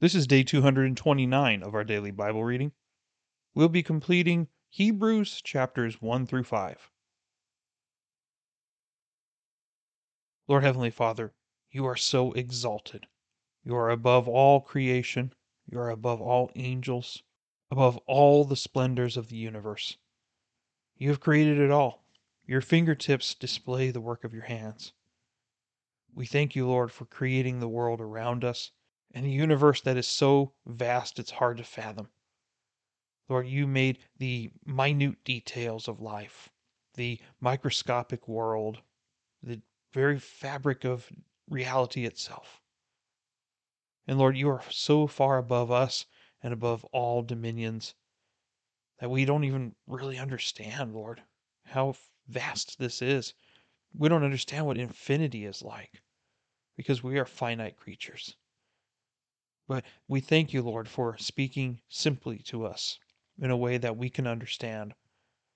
This is day 229 of our daily Bible reading. We'll be completing Hebrews chapters 1 through 5. Lord Heavenly Father, you are so exalted. You are above all creation. You are above all angels, above all the splendors of the universe. You have created it all. Your fingertips display the work of your hands. We thank you, Lord, for creating the world around us and a universe that is so vast it's hard to fathom. Lord, you made the minute details of life, the microscopic world, the very fabric of reality itself. And Lord, you are so far above us and above all dominions that we don't even really understand, Lord, how vast this is. We don't understand what infinity is like because we are finite creatures. But we thank you, Lord, for speaking simply to us in a way that we can understand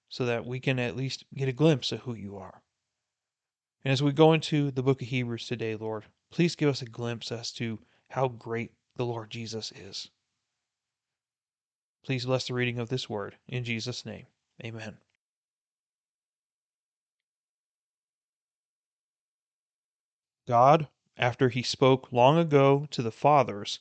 so that we can at least get a glimpse of who you are. And as we go into the book of Hebrews today, Lord, please give us a glimpse as to how great the Lord Jesus is. Please bless the reading of this word. In Jesus' name, amen. God, after he spoke long ago to the fathers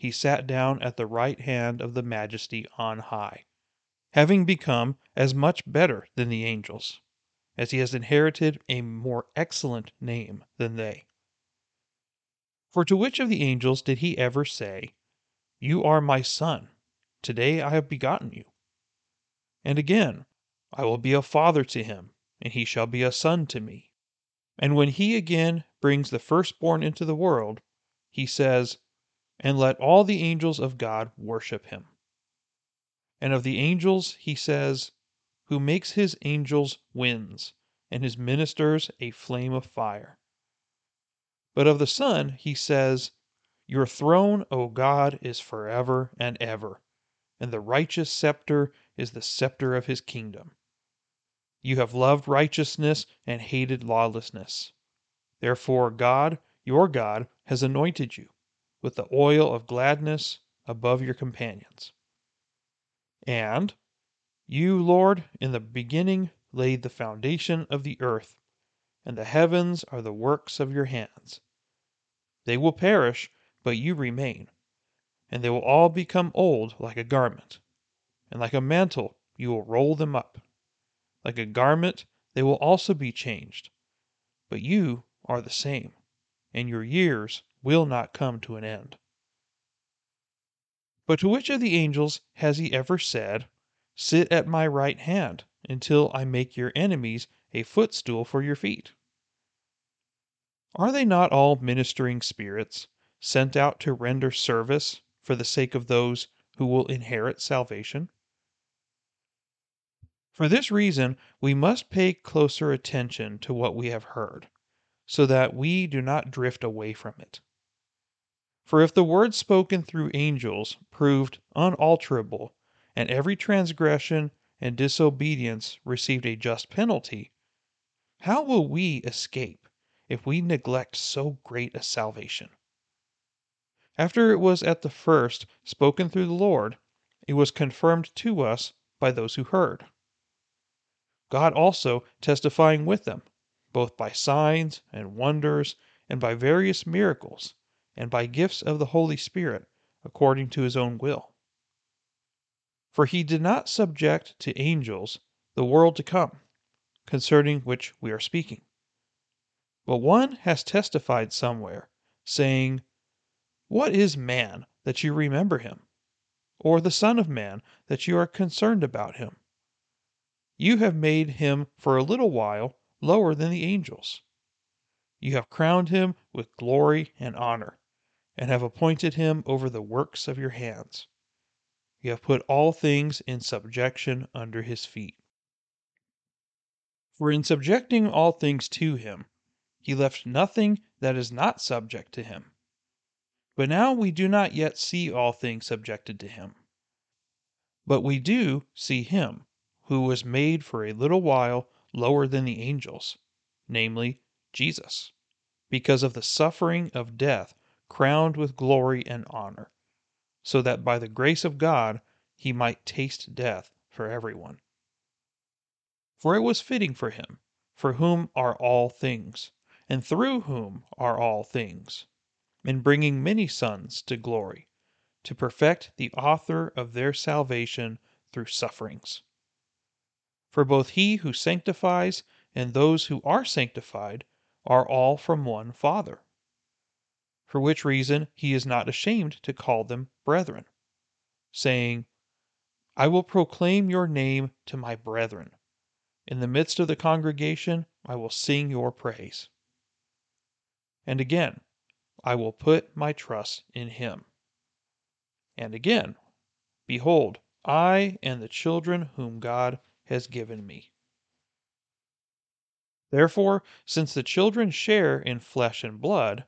he sat down at the right hand of the Majesty on high, having become as much better than the angels, as he has inherited a more excellent name than they. For to which of the angels did he ever say, You are my son, today I have begotten you? And again, I will be a father to him, and he shall be a son to me. And when he again brings the firstborn into the world, he says, and let all the angels of God worship him. And of the angels he says, Who makes his angels winds, and his ministers a flame of fire. But of the Son he says, Your throne, O God, is forever and ever, and the righteous scepter is the scepter of his kingdom. You have loved righteousness and hated lawlessness. Therefore, God, your God, has anointed you with the oil of gladness above your companions. And you, Lord, in the beginning laid the foundation of the earth, and the heavens are the works of your hands. They will perish, but you remain, and they will all become old like a garment, and like a mantle you will roll them up. Like a garment they will also be changed, but you are the same, and your years will not come to an end. But to which of the angels has he ever said, Sit at my right hand until I make your enemies a footstool for your feet? Are they not all ministering spirits, sent out to render service for the sake of those who will inherit salvation? For this reason, we must pay closer attention to what we have heard, so that we do not drift away from it. For if the word spoken through angels proved unalterable, and every transgression and disobedience received a just penalty, how will we escape if we neglect so great a salvation? After it was at the first spoken through the Lord, it was confirmed to us by those who heard. God also testifying with them, both by signs and wonders and by various miracles and by gifts of the Holy Spirit, according to his own will. For he did not subject to angels the world to come, concerning which we are speaking. But one has testified somewhere, saying, What is man that you remember him? Or the Son of Man that you are concerned about him? You have made him for a little while lower than the angels. You have crowned him with glory and honor and have appointed him over the works of your hands. you have put all things in subjection under his feet. For in subjecting all things to him, he left nothing that is not subject to him. But now we do not yet see all things subjected to him. But we do see him, who was made for a little while lower than the angels, namely, Jesus, because of the suffering of death, crowned with glory and honor, so that by the grace of God he might taste death for everyone. For it was fitting for him, for whom are all things, and through whom are all things, in bringing many sons to glory, to perfect the author of their salvation through sufferings. For both he who sanctifies and those who are sanctified are all from one Father. For which reason he is not ashamed to call them brethren, saying, I will proclaim your name to my brethren. In the midst of the congregation I will sing your praise. And again, I will put my trust in him. And again, Behold, I and the children whom God has given me. Therefore, since the children share in flesh and blood,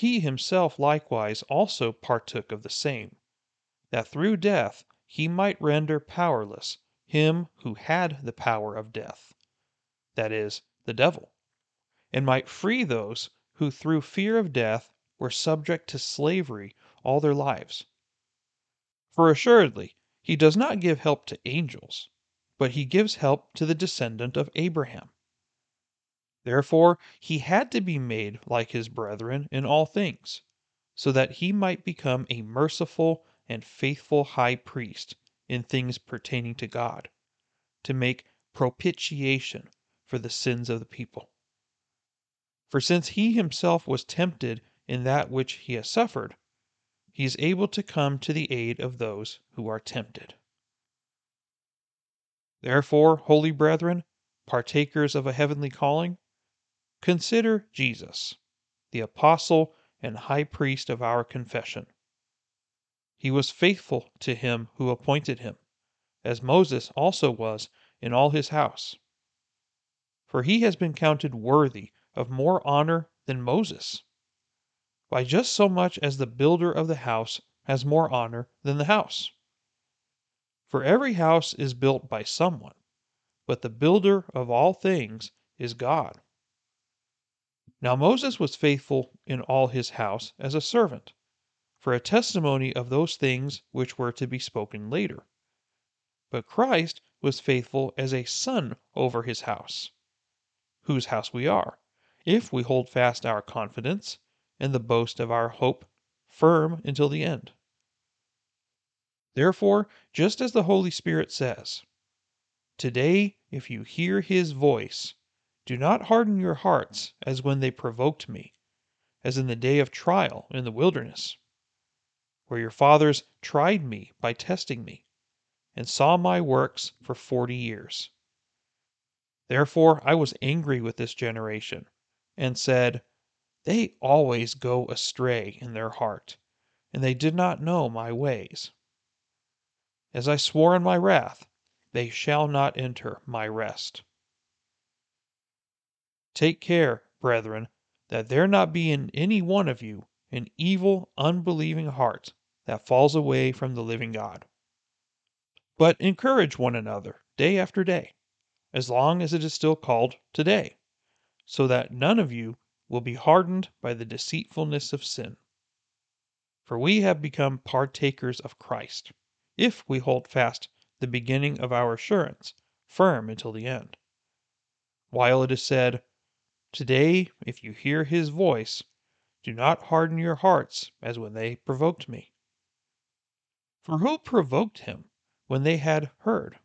he himself likewise also partook of the same, that through death he might render powerless him who had the power of death, that is, the devil, and might free those who through fear of death were subject to slavery all their lives. For assuredly he does not give help to angels, but he gives help to the descendant of Abraham. Therefore he had to be made like his brethren in all things, so that he might become a merciful and faithful high priest in things pertaining to God, to make propitiation for the sins of the people. For since he himself was tempted in that which he has suffered, he is able to come to the aid of those who are tempted. Therefore, holy brethren, partakers of a heavenly calling, Consider Jesus, the apostle and high priest of our confession. He was faithful to him who appointed him, as Moses also was in all his house. For he has been counted worthy of more honor than Moses, by just so much as the builder of the house has more honor than the house. For every house is built by someone, but the builder of all things is God. Now Moses was faithful in all his house as a servant, for a testimony of those things which were to be spoken later. But Christ was faithful as a son over his house, whose house we are, if we hold fast our confidence and the boast of our hope firm until the end. Therefore, just as the Holy Spirit says, Today, if you hear his voice, do not harden your hearts as when they provoked me, as in the day of trial in the wilderness, where your fathers tried me by testing me, and saw my works for forty years. Therefore I was angry with this generation, and said, They always go astray in their heart, and they did not know my ways. As I swore in my wrath, they shall not enter my rest. Take care, brethren, that there not be in any one of you an evil, unbelieving heart that falls away from the living God. But encourage one another day after day, as long as it is still called today, so that none of you will be hardened by the deceitfulness of sin. For we have become partakers of Christ, if we hold fast the beginning of our assurance firm until the end. While it is said, Today, if you hear his voice, do not harden your hearts as when they provoked me. For who provoked him when they had heard?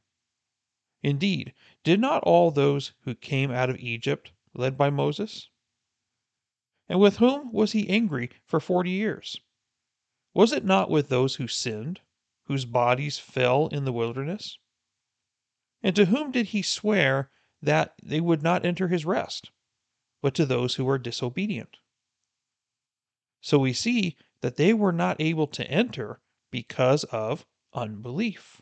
Indeed, did not all those who came out of Egypt, led by Moses? And with whom was he angry for forty years? Was it not with those who sinned, whose bodies fell in the wilderness? And to whom did he swear that they would not enter his rest? But to those who were disobedient. So we see that they were not able to enter because of unbelief.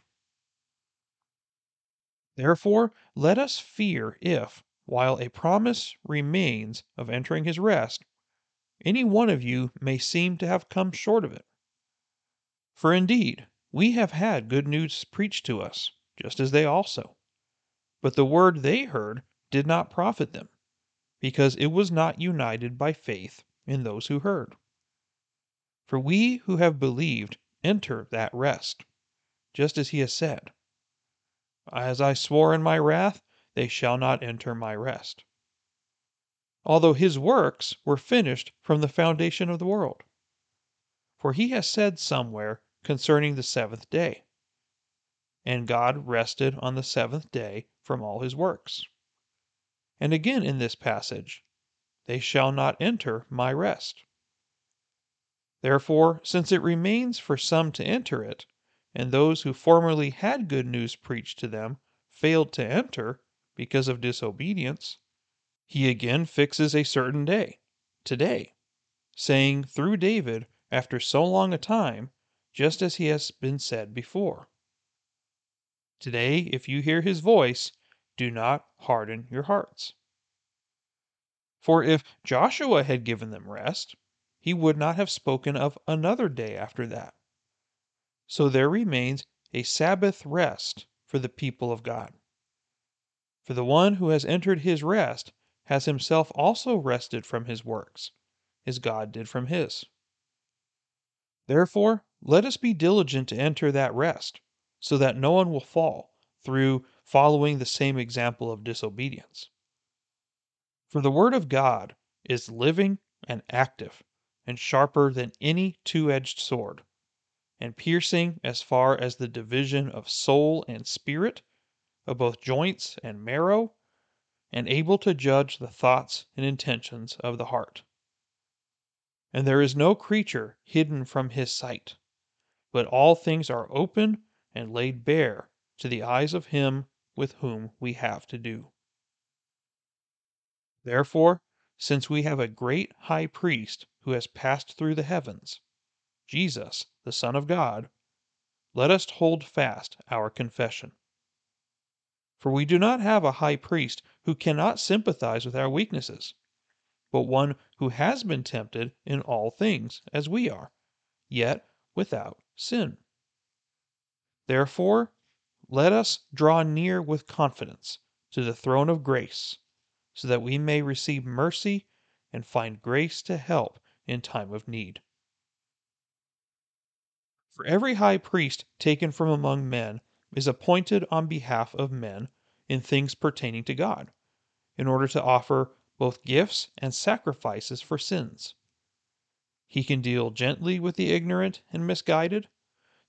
Therefore, let us fear if, while a promise remains of entering his rest, any one of you may seem to have come short of it. For indeed, we have had good news preached to us, just as they also. But the word they heard did not profit them, because it was not united by faith in those who heard. For we who have believed enter that rest, just as he has said, As I swore in my wrath, they shall not enter my rest. Although his works were finished from the foundation of the world. For he has said somewhere concerning the seventh day, And God rested on the seventh day from all his works. And again in this passage, They shall not enter my rest. Therefore, since it remains for some to enter it, and those who formerly had good news preached to them failed to enter because of disobedience, he again fixes a certain day, today, saying through David after so long a time, just as he has been said before. Today, if you hear his voice, do not harden your hearts. For if Joshua had given them rest, he would not have spoken of another day after that. So there remains a Sabbath rest for the people of God. For the one who has entered his rest has himself also rested from his works, as God did from his. Therefore, let us be diligent to enter that rest, so that no one will fall through following the same example of disobedience. For the Word of God is living and active and sharper than any two edged sword, and piercing as far as the division of soul and spirit, of both joints and marrow, and able to judge the thoughts and intentions of the heart. And there is no creature hidden from his sight, but all things are open and laid bare to the eyes of him with whom we have to do. Therefore, since we have a great high priest who has passed through the heavens, Jesus, the Son of God, let us hold fast our confession. For we do not have a high priest who cannot sympathize with our weaknesses, but one who has been tempted in all things as we are, yet without sin. Therefore, let us draw near with confidence to the throne of grace, so that we may receive mercy and find grace to help in time of need. For every high priest taken from among men is appointed on behalf of men in things pertaining to God, in order to offer both gifts and sacrifices for sins. He can deal gently with the ignorant and misguided,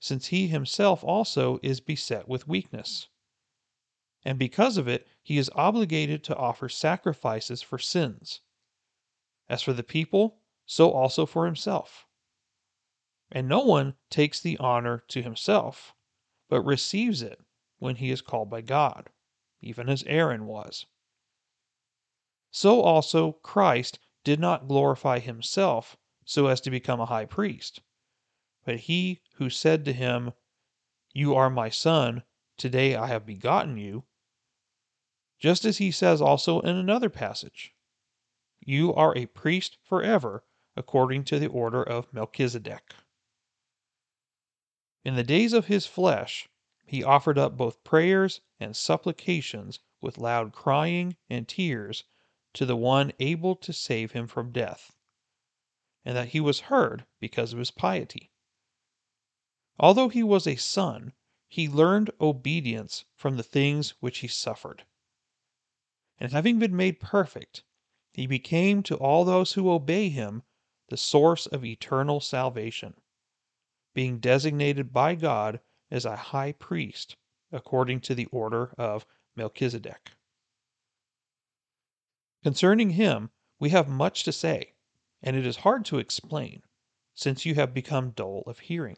since he himself also is beset with weakness. And because of it, he is obligated to offer sacrifices for sins. As for the people, so also for himself. And no one takes the honor to himself, but receives it when he is called by God, even as Aaron was. So also Christ did not glorify himself so as to become a high priest, but he who said to him, You are my son, today I have begotten you, just as he says also in another passage, You are a priest forever, according to the order of Melchizedek. In the days of his flesh, he offered up both prayers and supplications with loud crying and tears to the one able to save him from death, and that he was heard because of his piety. Although he was a son, he learned obedience from the things which he suffered. And having been made perfect, he became to all those who obey him the source of eternal salvation, being designated by God as a high priest according to the order of Melchizedek. Concerning him, we have much to say, and it is hard to explain, since you have become dull of hearing.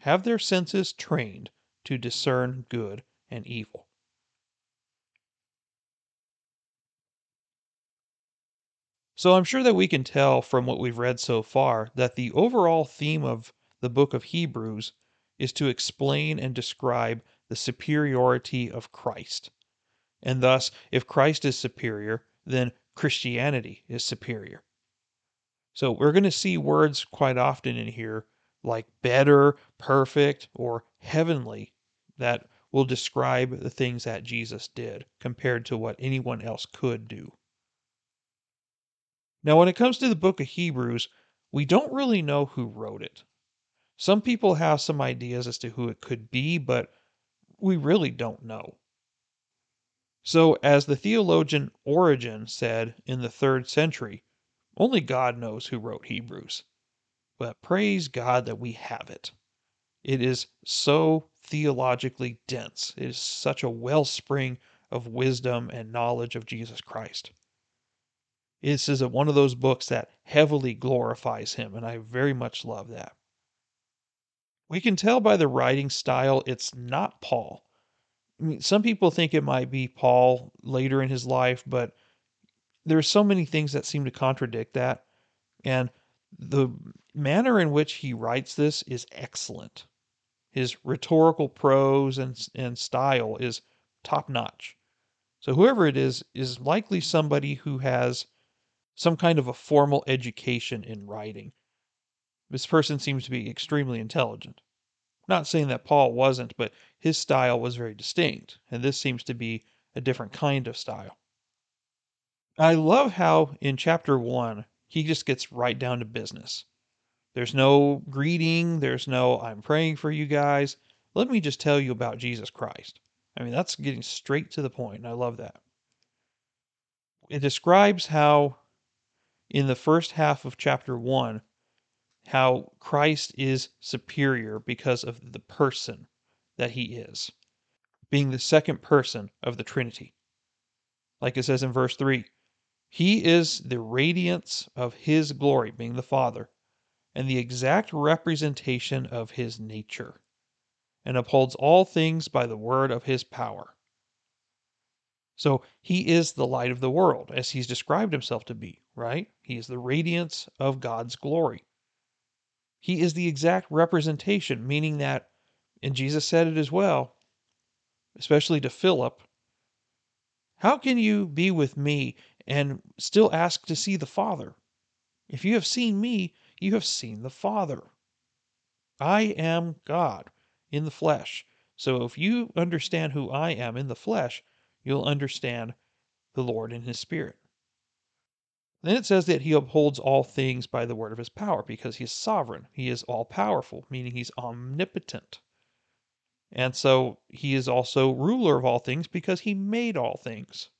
have their senses trained to discern good and evil. So I'm sure that we can tell from what we've read so far that the overall theme of the book of Hebrews is to explain and describe the superiority of Christ. And thus, if Christ is superior, then Christianity is superior. So we're going to see words quite often in here like better, perfect, or heavenly that will describe the things that Jesus did compared to what anyone else could do. Now, when it comes to the book of Hebrews, we don't really know who wrote it. Some people have some ideas as to who it could be, but we really don't know. So, as the theologian Origen said in the third century, only God knows who wrote Hebrews. But praise God that we have it. It is so theologically dense, it is such a wellspring of wisdom and knowledge of Jesus Christ. This is one of those books that heavily glorifies him, and I very much love that. We can tell by the writing style it's not Paul. I mean, some people think it might be Paul later in his life, but there are so many things that seem to contradict that. And the manner in which he writes this is excellent. His rhetorical prose and, and style is top notch. So, whoever it is, is likely somebody who has some kind of a formal education in writing. This person seems to be extremely intelligent. Not saying that Paul wasn't, but his style was very distinct, and this seems to be a different kind of style. I love how in chapter one, he just gets right down to business. There's no greeting, there's no, I'm praying for you guys. Let me just tell you about Jesus Christ. I mean, that's getting straight to the point, and I love that. It describes how, in the first half of chapter one, how Christ is superior because of the person that he is, being the second person of the Trinity. Like it says in verse 3 He is the radiance of his glory, being the Father, and the exact representation of his nature, and upholds all things by the word of his power. So he is the light of the world, as he's described himself to be, right? He is the radiance of God's glory. He is the exact representation, meaning that, and Jesus said it as well, especially to Philip, how can you be with me and still ask to see the Father? If you have seen me, you have seen the Father. I am God in the flesh. So if you understand who I am in the flesh, you'll understand the Lord in his spirit. Then it says that he upholds all things by the word of his power because he is sovereign. He is all powerful, meaning he's omnipotent. And so he is also ruler of all things because he made all things.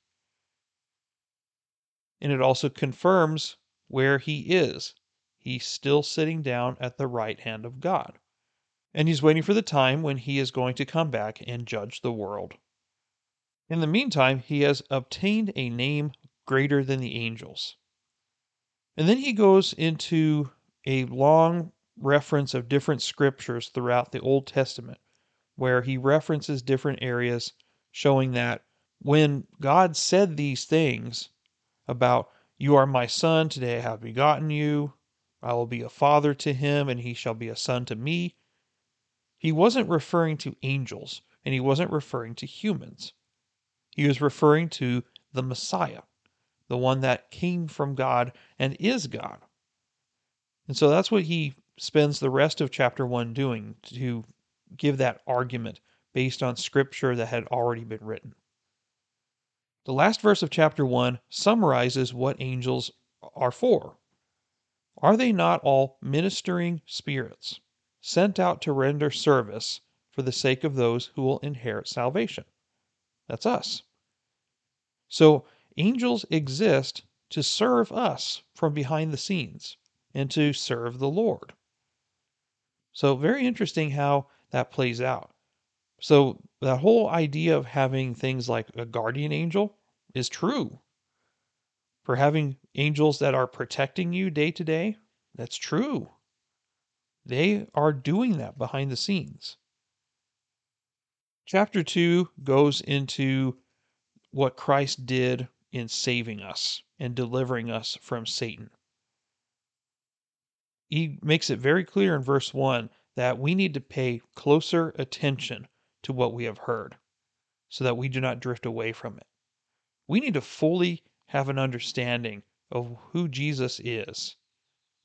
And it also confirms where he is. He's still sitting down at the right hand of God. And he's waiting for the time when he is going to come back and judge the world. In the meantime, he has obtained a name greater than the angels. And then he goes into a long reference of different scriptures throughout the Old Testament, where he references different areas showing that when God said these things about, You are my son, today I have begotten you, I will be a father to him, and he shall be a son to me, he wasn't referring to angels, and he wasn't referring to humans. He was referring to the Messiah the one that came from God and is God. And so that's what he spends the rest of chapter 1 doing to give that argument based on scripture that had already been written. The last verse of chapter 1 summarizes what angels are for. Are they not all ministering spirits sent out to render service for the sake of those who will inherit salvation? That's us. So angels exist to serve us from behind the scenes and to serve the Lord. So, very interesting how that plays out. So, that whole idea of having things like a guardian angel is true. For having angels that are protecting you day to day, that's true. They are doing that behind the scenes. Chapter 2 goes into what Christ did in saving us and delivering us from Satan. He makes it very clear in verse 1 that we need to pay closer attention to what we have heard so that we do not drift away from it. We need to fully have an understanding of who Jesus is.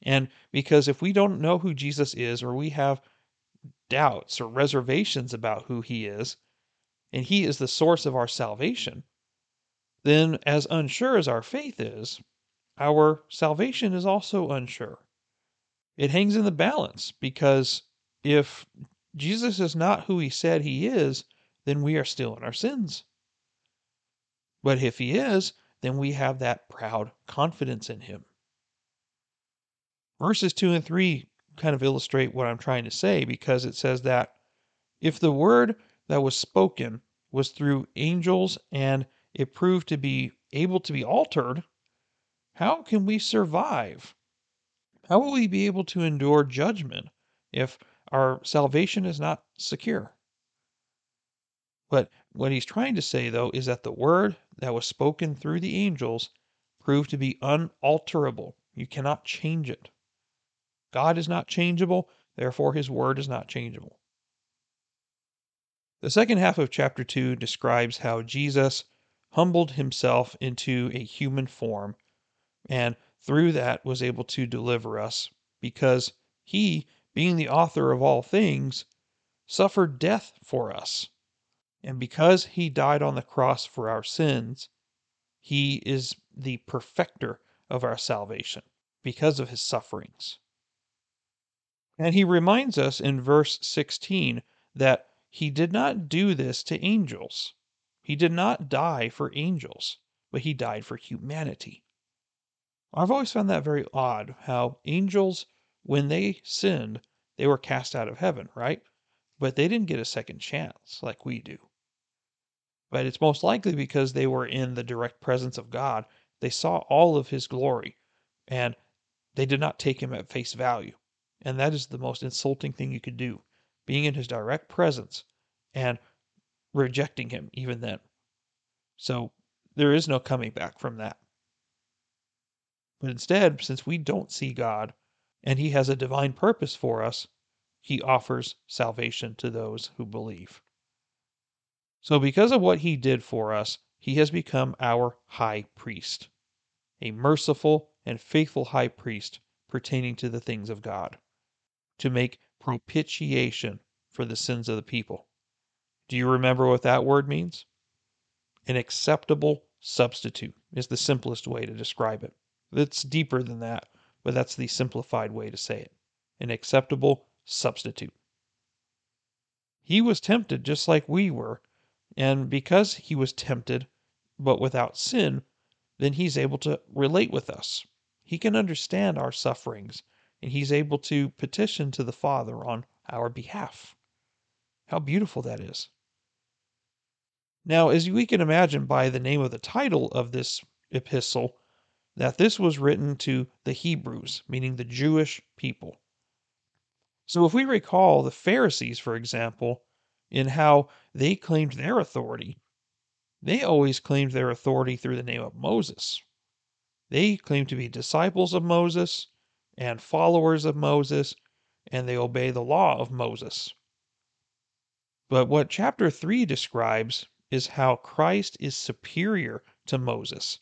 And because if we don't know who Jesus is, or we have doubts or reservations about who he is, and he is the source of our salvation, then as unsure as our faith is, our salvation is also unsure. It hangs in the balance because if Jesus is not who he said he is, then we are still in our sins. But if he is, then we have that proud confidence in him. Verses 2 and 3 kind of illustrate what I'm trying to say because it says that if the word that was spoken was through angels and it proved to be able to be altered, how can we survive? How will we be able to endure judgment if our salvation is not secure? But what he's trying to say, though, is that the word that was spoken through the angels proved to be unalterable. You cannot change it. God is not changeable, therefore, his word is not changeable. The second half of chapter 2 describes how Jesus humbled himself into a human form and through that was able to deliver us because he, being the author of all things, suffered death for us. And because he died on the cross for our sins, he is the perfecter of our salvation because of his sufferings. And he reminds us in verse 16 that he did not do this to angels. He did not die for angels, but he died for humanity. I've always found that very odd how angels, when they sinned, they were cast out of heaven, right? But they didn't get a second chance like we do but it's most likely because they were in the direct presence of God. They saw all of his glory and they did not take him at face value. And that is the most insulting thing you could do, being in his direct presence and rejecting him even then. So there is no coming back from that. But instead, since we don't see God and he has a divine purpose for us, he offers salvation to those who believe. So, because of what he did for us, he has become our high priest, a merciful and faithful high priest pertaining to the things of God, to make propitiation for the sins of the people. Do you remember what that word means? An acceptable substitute is the simplest way to describe it. It's deeper than that, but that's the simplified way to say it. An acceptable substitute. He was tempted just like we were, and because he was tempted, but without sin, then he's able to relate with us. He can understand our sufferings, and he's able to petition to the Father on our behalf. How beautiful that is. Now, as we can imagine by the name of the title of this epistle, that this was written to the Hebrews, meaning the Jewish people. So, if we recall the Pharisees, for example, in how they claimed their authority. They always claimed their authority through the name of Moses. They claimed to be disciples of Moses and followers of Moses, and they obey the law of Moses. But what chapter 3 describes is how Christ is superior to Moses.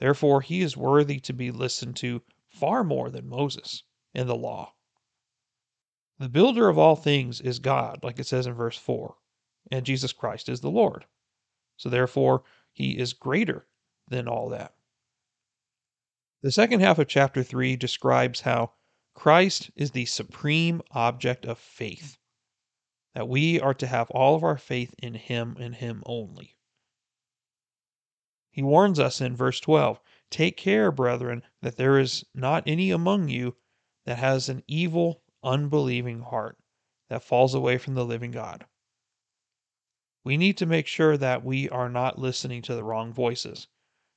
Therefore, he is worthy to be listened to far more than Moses in the law. The builder of all things is God, like it says in verse 4, and Jesus Christ is the Lord. So therefore, he is greater than all that. The second half of chapter 3 describes how Christ is the supreme object of faith, that we are to have all of our faith in him and him only. He warns us in verse 12 Take care, brethren, that there is not any among you that has an evil unbelieving heart that falls away from the living God. We need to make sure that we are not listening to the wrong voices.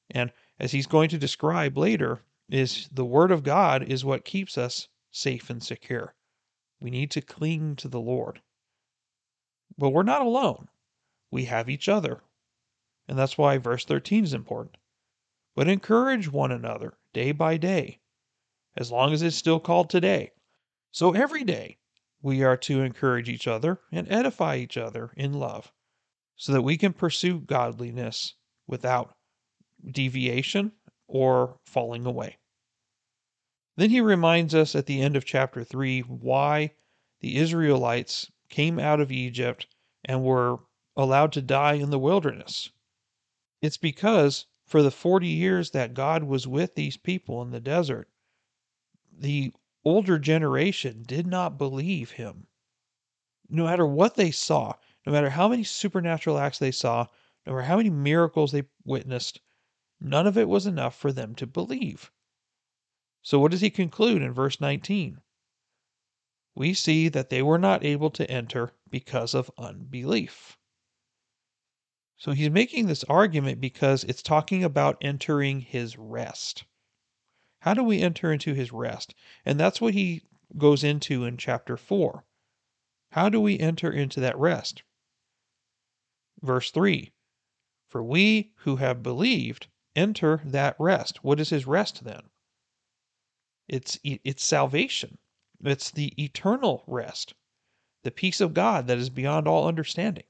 And as he's going to describe later, is the word of God is what keeps us safe and secure. We need to cling to the Lord. But we're not alone. We have each other. And that's why verse 13 is important. But encourage one another day by day, as long as it's still called today. So every day we are to encourage each other and edify each other in love, so that we can pursue godliness without deviation or falling away. Then he reminds us at the end of chapter 3 why the Israelites came out of Egypt and were allowed to die in the wilderness. It's because for the 40 years that God was with these people in the desert, the older generation did not believe him. No matter what they saw, no matter how many supernatural acts they saw, no matter how many miracles they witnessed, none of it was enough for them to believe. So, what does he conclude in verse 19? We see that they were not able to enter because of unbelief. So, he's making this argument because it's talking about entering his rest. How do we enter into his rest? And that's what he goes into in chapter 4. How do we enter into that rest? Verse 3 For we who have believed enter that rest. What is his rest then? It's, it's salvation, it's the eternal rest, the peace of God that is beyond all understanding.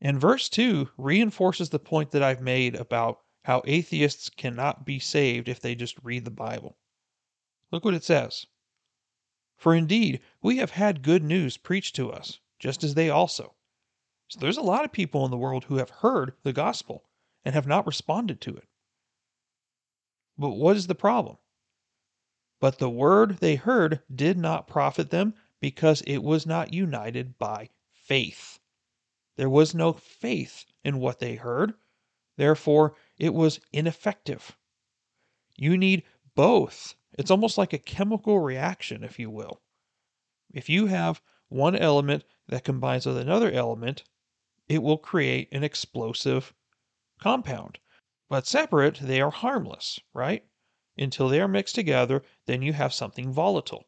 And verse 2 reinforces the point that I've made about how atheists cannot be saved if they just read the Bible. Look what it says. For indeed, we have had good news preached to us, just as they also. So there's a lot of people in the world who have heard the gospel and have not responded to it. But what is the problem? But the word they heard did not profit them because it was not united by faith. There was no faith in what they heard. Therefore, it was ineffective. You need both. It's almost like a chemical reaction, if you will. If you have one element that combines with another element, it will create an explosive compound. But separate, they are harmless, right? Until they are mixed together, then you have something volatile.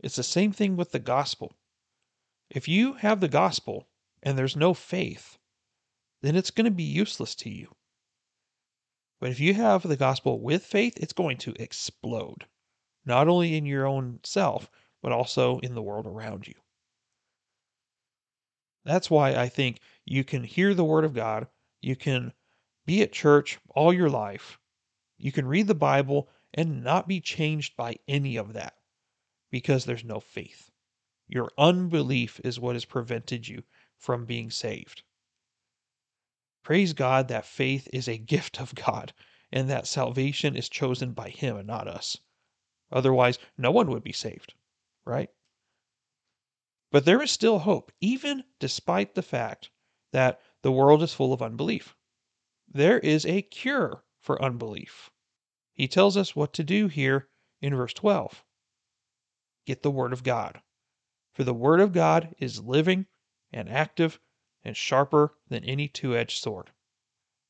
It's the same thing with the gospel. If you have the gospel and there's no faith, then it's going to be useless to you. But if you have the gospel with faith, it's going to explode, not only in your own self, but also in the world around you. That's why I think you can hear the word of God, you can be at church all your life, you can read the Bible and not be changed by any of that because there's no faith. Your unbelief is what has prevented you from being saved. Praise God that faith is a gift of God and that salvation is chosen by Him and not us. Otherwise, no one would be saved, right? But there is still hope, even despite the fact that the world is full of unbelief. There is a cure for unbelief. He tells us what to do here in verse 12 get the Word of God. For the Word of God is living and active and sharper than any two edged sword,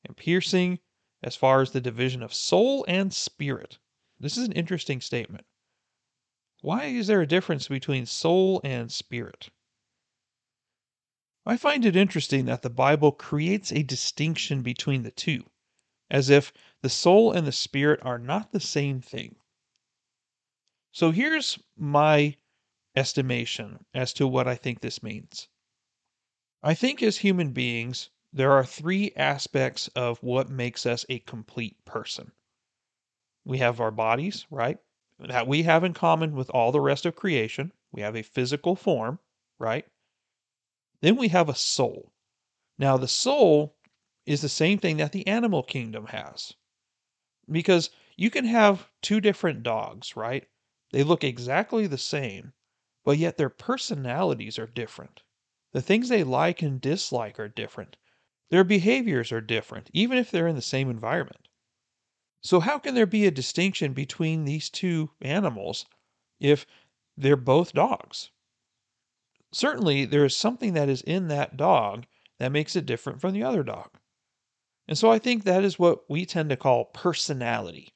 and piercing as far as the division of soul and spirit. This is an interesting statement. Why is there a difference between soul and spirit? I find it interesting that the Bible creates a distinction between the two, as if the soul and the spirit are not the same thing. So here's my estimation as to what I think this means. I think as human beings, there are three aspects of what makes us a complete person. We have our bodies, right? That we have in common with all the rest of creation. We have a physical form, right? Then we have a soul. Now, the soul is the same thing that the animal kingdom has. Because you can have two different dogs, right? They look exactly the same, but yet their personalities are different. The things they like and dislike are different. Their behaviors are different, even if they're in the same environment. So, how can there be a distinction between these two animals if they're both dogs? certainly there is something that is in that dog that makes it different from the other dog. And so I think that is what we tend to call personality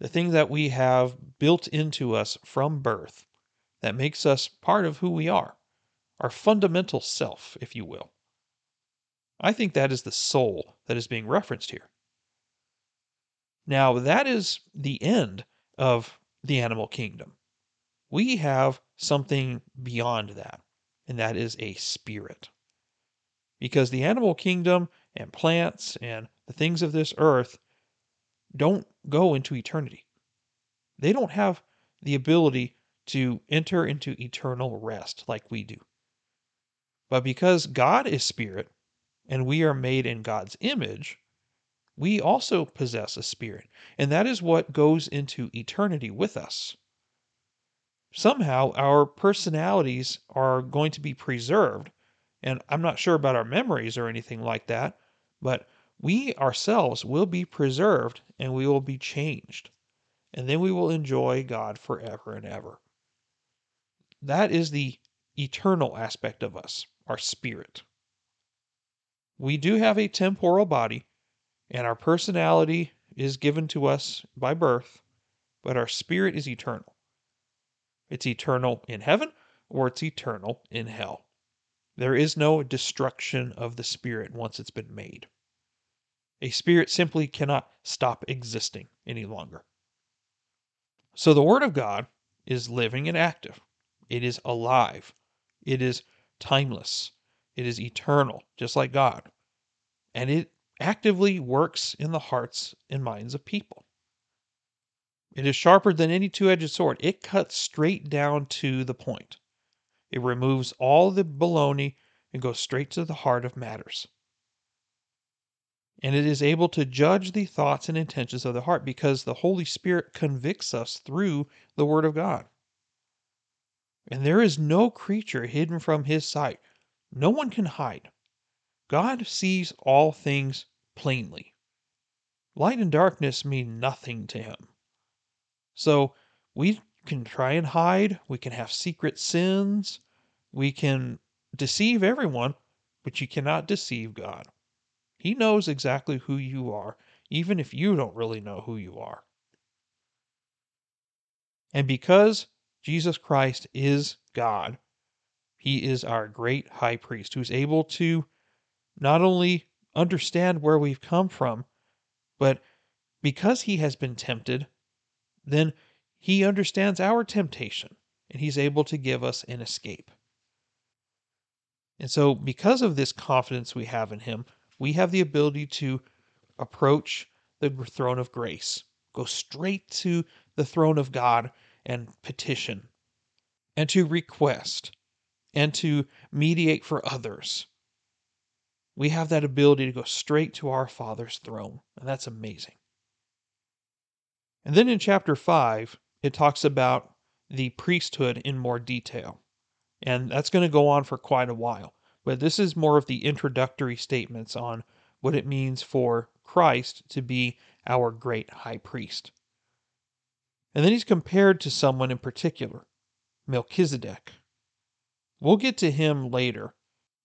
the thing that we have built into us from birth that makes us part of who we are, our fundamental self, if you will. I think that is the soul that is being referenced here. Now, that is the end of the animal kingdom. We have something beyond that, and that is a spirit. Because the animal kingdom and plants and the things of this earth don't go into eternity. They don't have the ability to enter into eternal rest like we do. But because God is spirit and we are made in God's image, we also possess a spirit, and that is what goes into eternity with us. Somehow our personalities are going to be preserved, and I'm not sure about our memories or anything like that, but we ourselves will be preserved and we will be changed. And then we will enjoy God forever and ever. That is the eternal aspect of us, our spirit. We do have a temporal body, and our personality is given to us by birth, but our spirit is eternal. It's eternal in heaven or it's eternal in hell. There is no destruction of the spirit once it's been made. A spirit simply cannot stop existing any longer. So the Word of God is living and active. It is alive. It is timeless. It is eternal, just like God. And it actively works in the hearts and minds of people. It is sharper than any two edged sword. It cuts straight down to the point. It removes all the baloney and goes straight to the heart of matters. And it is able to judge the thoughts and intentions of the heart because the Holy Spirit convicts us through the Word of God. And there is no creature hidden from His sight. No one can hide. God sees all things plainly. Light and darkness mean nothing to him. So we can try and hide, we can have secret sins, we can deceive everyone, but you cannot deceive God. He knows exactly who you are, even if you don't really know who you are. And because Jesus Christ is God, he is our great high priest who's able to not only understand where we've come from, but because he has been tempted, then he understands our temptation and he's able to give us an escape. And so, because of this confidence we have in him, we have the ability to approach the throne of grace, go straight to the throne of God and petition, and to request, and to mediate for others we have that ability to go straight to our Father's throne. And that's amazing. And then in chapter 5, it talks about the priesthood in more detail. And that's going to go on for quite a while. But this is more of the introductory statements on what it means for Christ to be our great high priest. And then he's compared to someone in particular, Melchizedek. We'll get to him later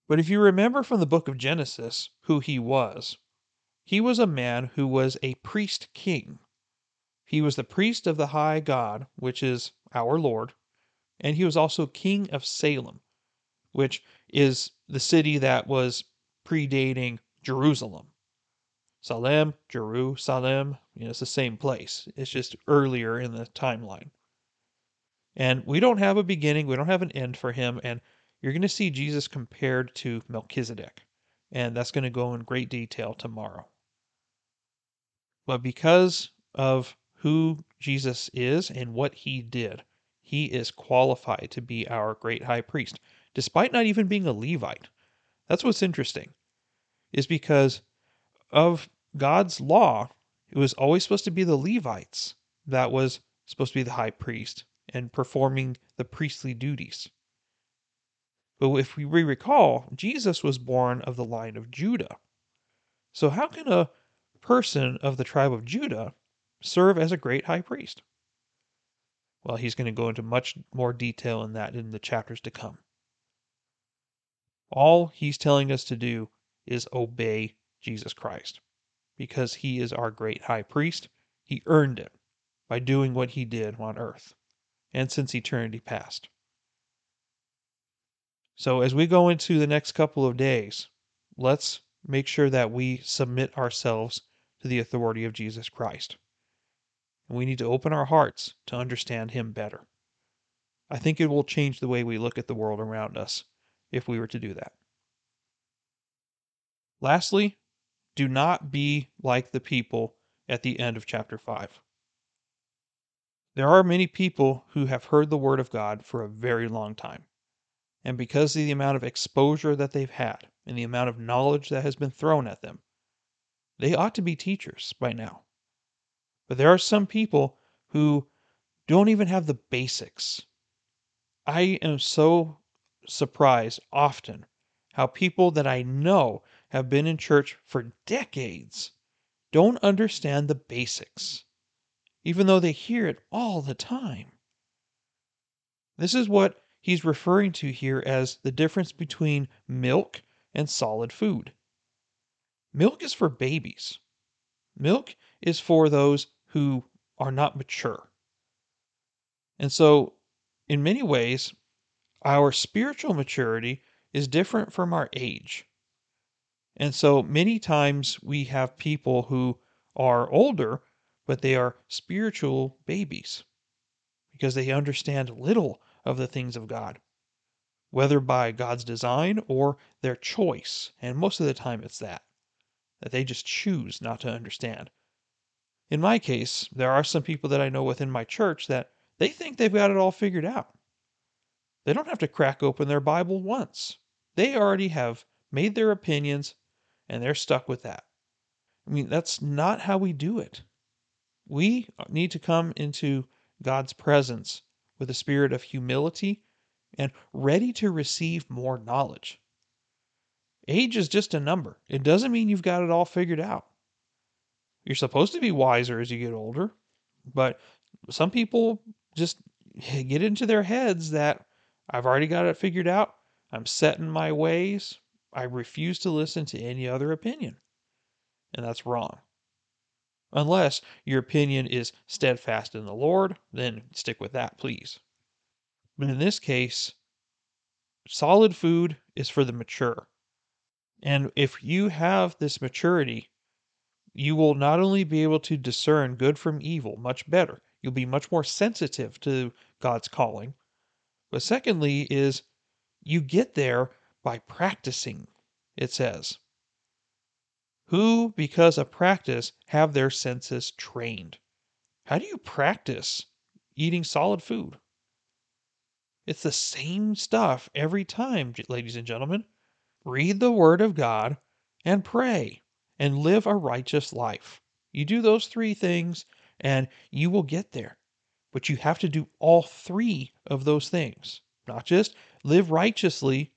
but if you remember from the book of Genesis who he was, he was a man who was a priest king. He was the priest of the high God, which is our Lord, and he was also king of Salem, which is the city that was predating Jerusalem. Salem, Jerusalem, you know, it's the same place. It's just earlier in the timeline. And we don't have a beginning, we don't have an end for him, and you're going to see Jesus compared to Melchizedek, and that's going to go in great detail tomorrow. But because of who Jesus is and what he did, he is qualified to be our great high priest, despite not even being a Levite. That's what's interesting, is because of God's law, it was always supposed to be the Levites that was supposed to be the high priest and performing the priestly duties. But if we recall, Jesus was born of the line of Judah. So, how can a person of the tribe of Judah serve as a great high priest? Well, he's going to go into much more detail in that in the chapters to come. All he's telling us to do is obey Jesus Christ because he is our great high priest. He earned it by doing what he did on earth and since eternity past. So, as we go into the next couple of days, let's make sure that we submit ourselves to the authority of Jesus Christ. And we need to open our hearts to understand him better. I think it will change the way we look at the world around us if we were to do that. Lastly, do not be like the people at the end of chapter 5. There are many people who have heard the word of God for a very long time. And because of the amount of exposure that they've had and the amount of knowledge that has been thrown at them, they ought to be teachers by now. But there are some people who don't even have the basics. I am so surprised often how people that I know have been in church for decades don't understand the basics, even though they hear it all the time. This is what he's referring to here as the difference between milk and solid food. Milk is for babies. Milk is for those who are not mature. And so, in many ways, our spiritual maturity is different from our age. And so, many times we have people who are older, but they are spiritual babies because they understand little of the things of God, whether by God's design or their choice. And most of the time, it's that, that they just choose not to understand. In my case, there are some people that I know within my church that they think they've got it all figured out. They don't have to crack open their Bible once. They already have made their opinions and they're stuck with that. I mean, that's not how we do it. We need to come into God's presence with a spirit of humility and ready to receive more knowledge. Age is just a number, it doesn't mean you've got it all figured out. You're supposed to be wiser as you get older, but some people just get into their heads that I've already got it figured out. I'm set in my ways. I refuse to listen to any other opinion. And that's wrong. Unless your opinion is steadfast in the Lord, then stick with that, please. But in this case, solid food is for the mature. And if you have this maturity, you will not only be able to discern good from evil much better, you'll be much more sensitive to God's calling. But secondly, is you get there by practicing, it says who, because of practice, have their senses trained. How do you practice eating solid food? It's the same stuff every time, ladies and gentlemen. Read the Word of God and pray and live a righteous life. You do those three things and you will get there. But you have to do all three of those things, not just live righteously.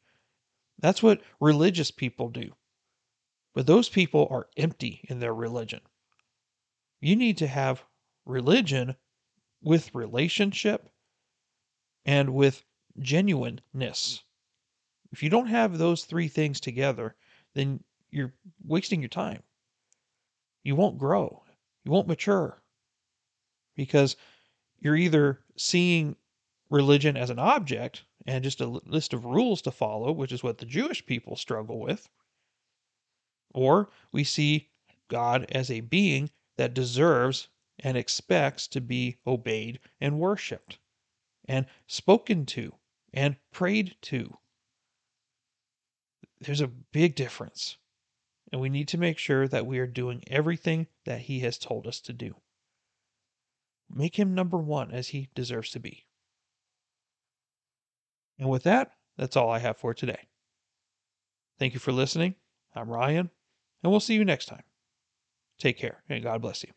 That's what religious people do. But those people are empty in their religion. You need to have religion with relationship and with genuineness. If you don't have those three things together, then you're wasting your time. You won't grow, you won't mature because you're either seeing religion as an object and just a list of rules to follow, which is what the Jewish people struggle with, or we see God as a being that deserves and expects to be obeyed and worshiped and spoken to and prayed to. There's a big difference. And we need to make sure that we are doing everything that He has told us to do. Make Him number one as He deserves to be. And with that, that's all I have for today. Thank you for listening. I'm Ryan and we'll see you next time. Take care, and God bless you.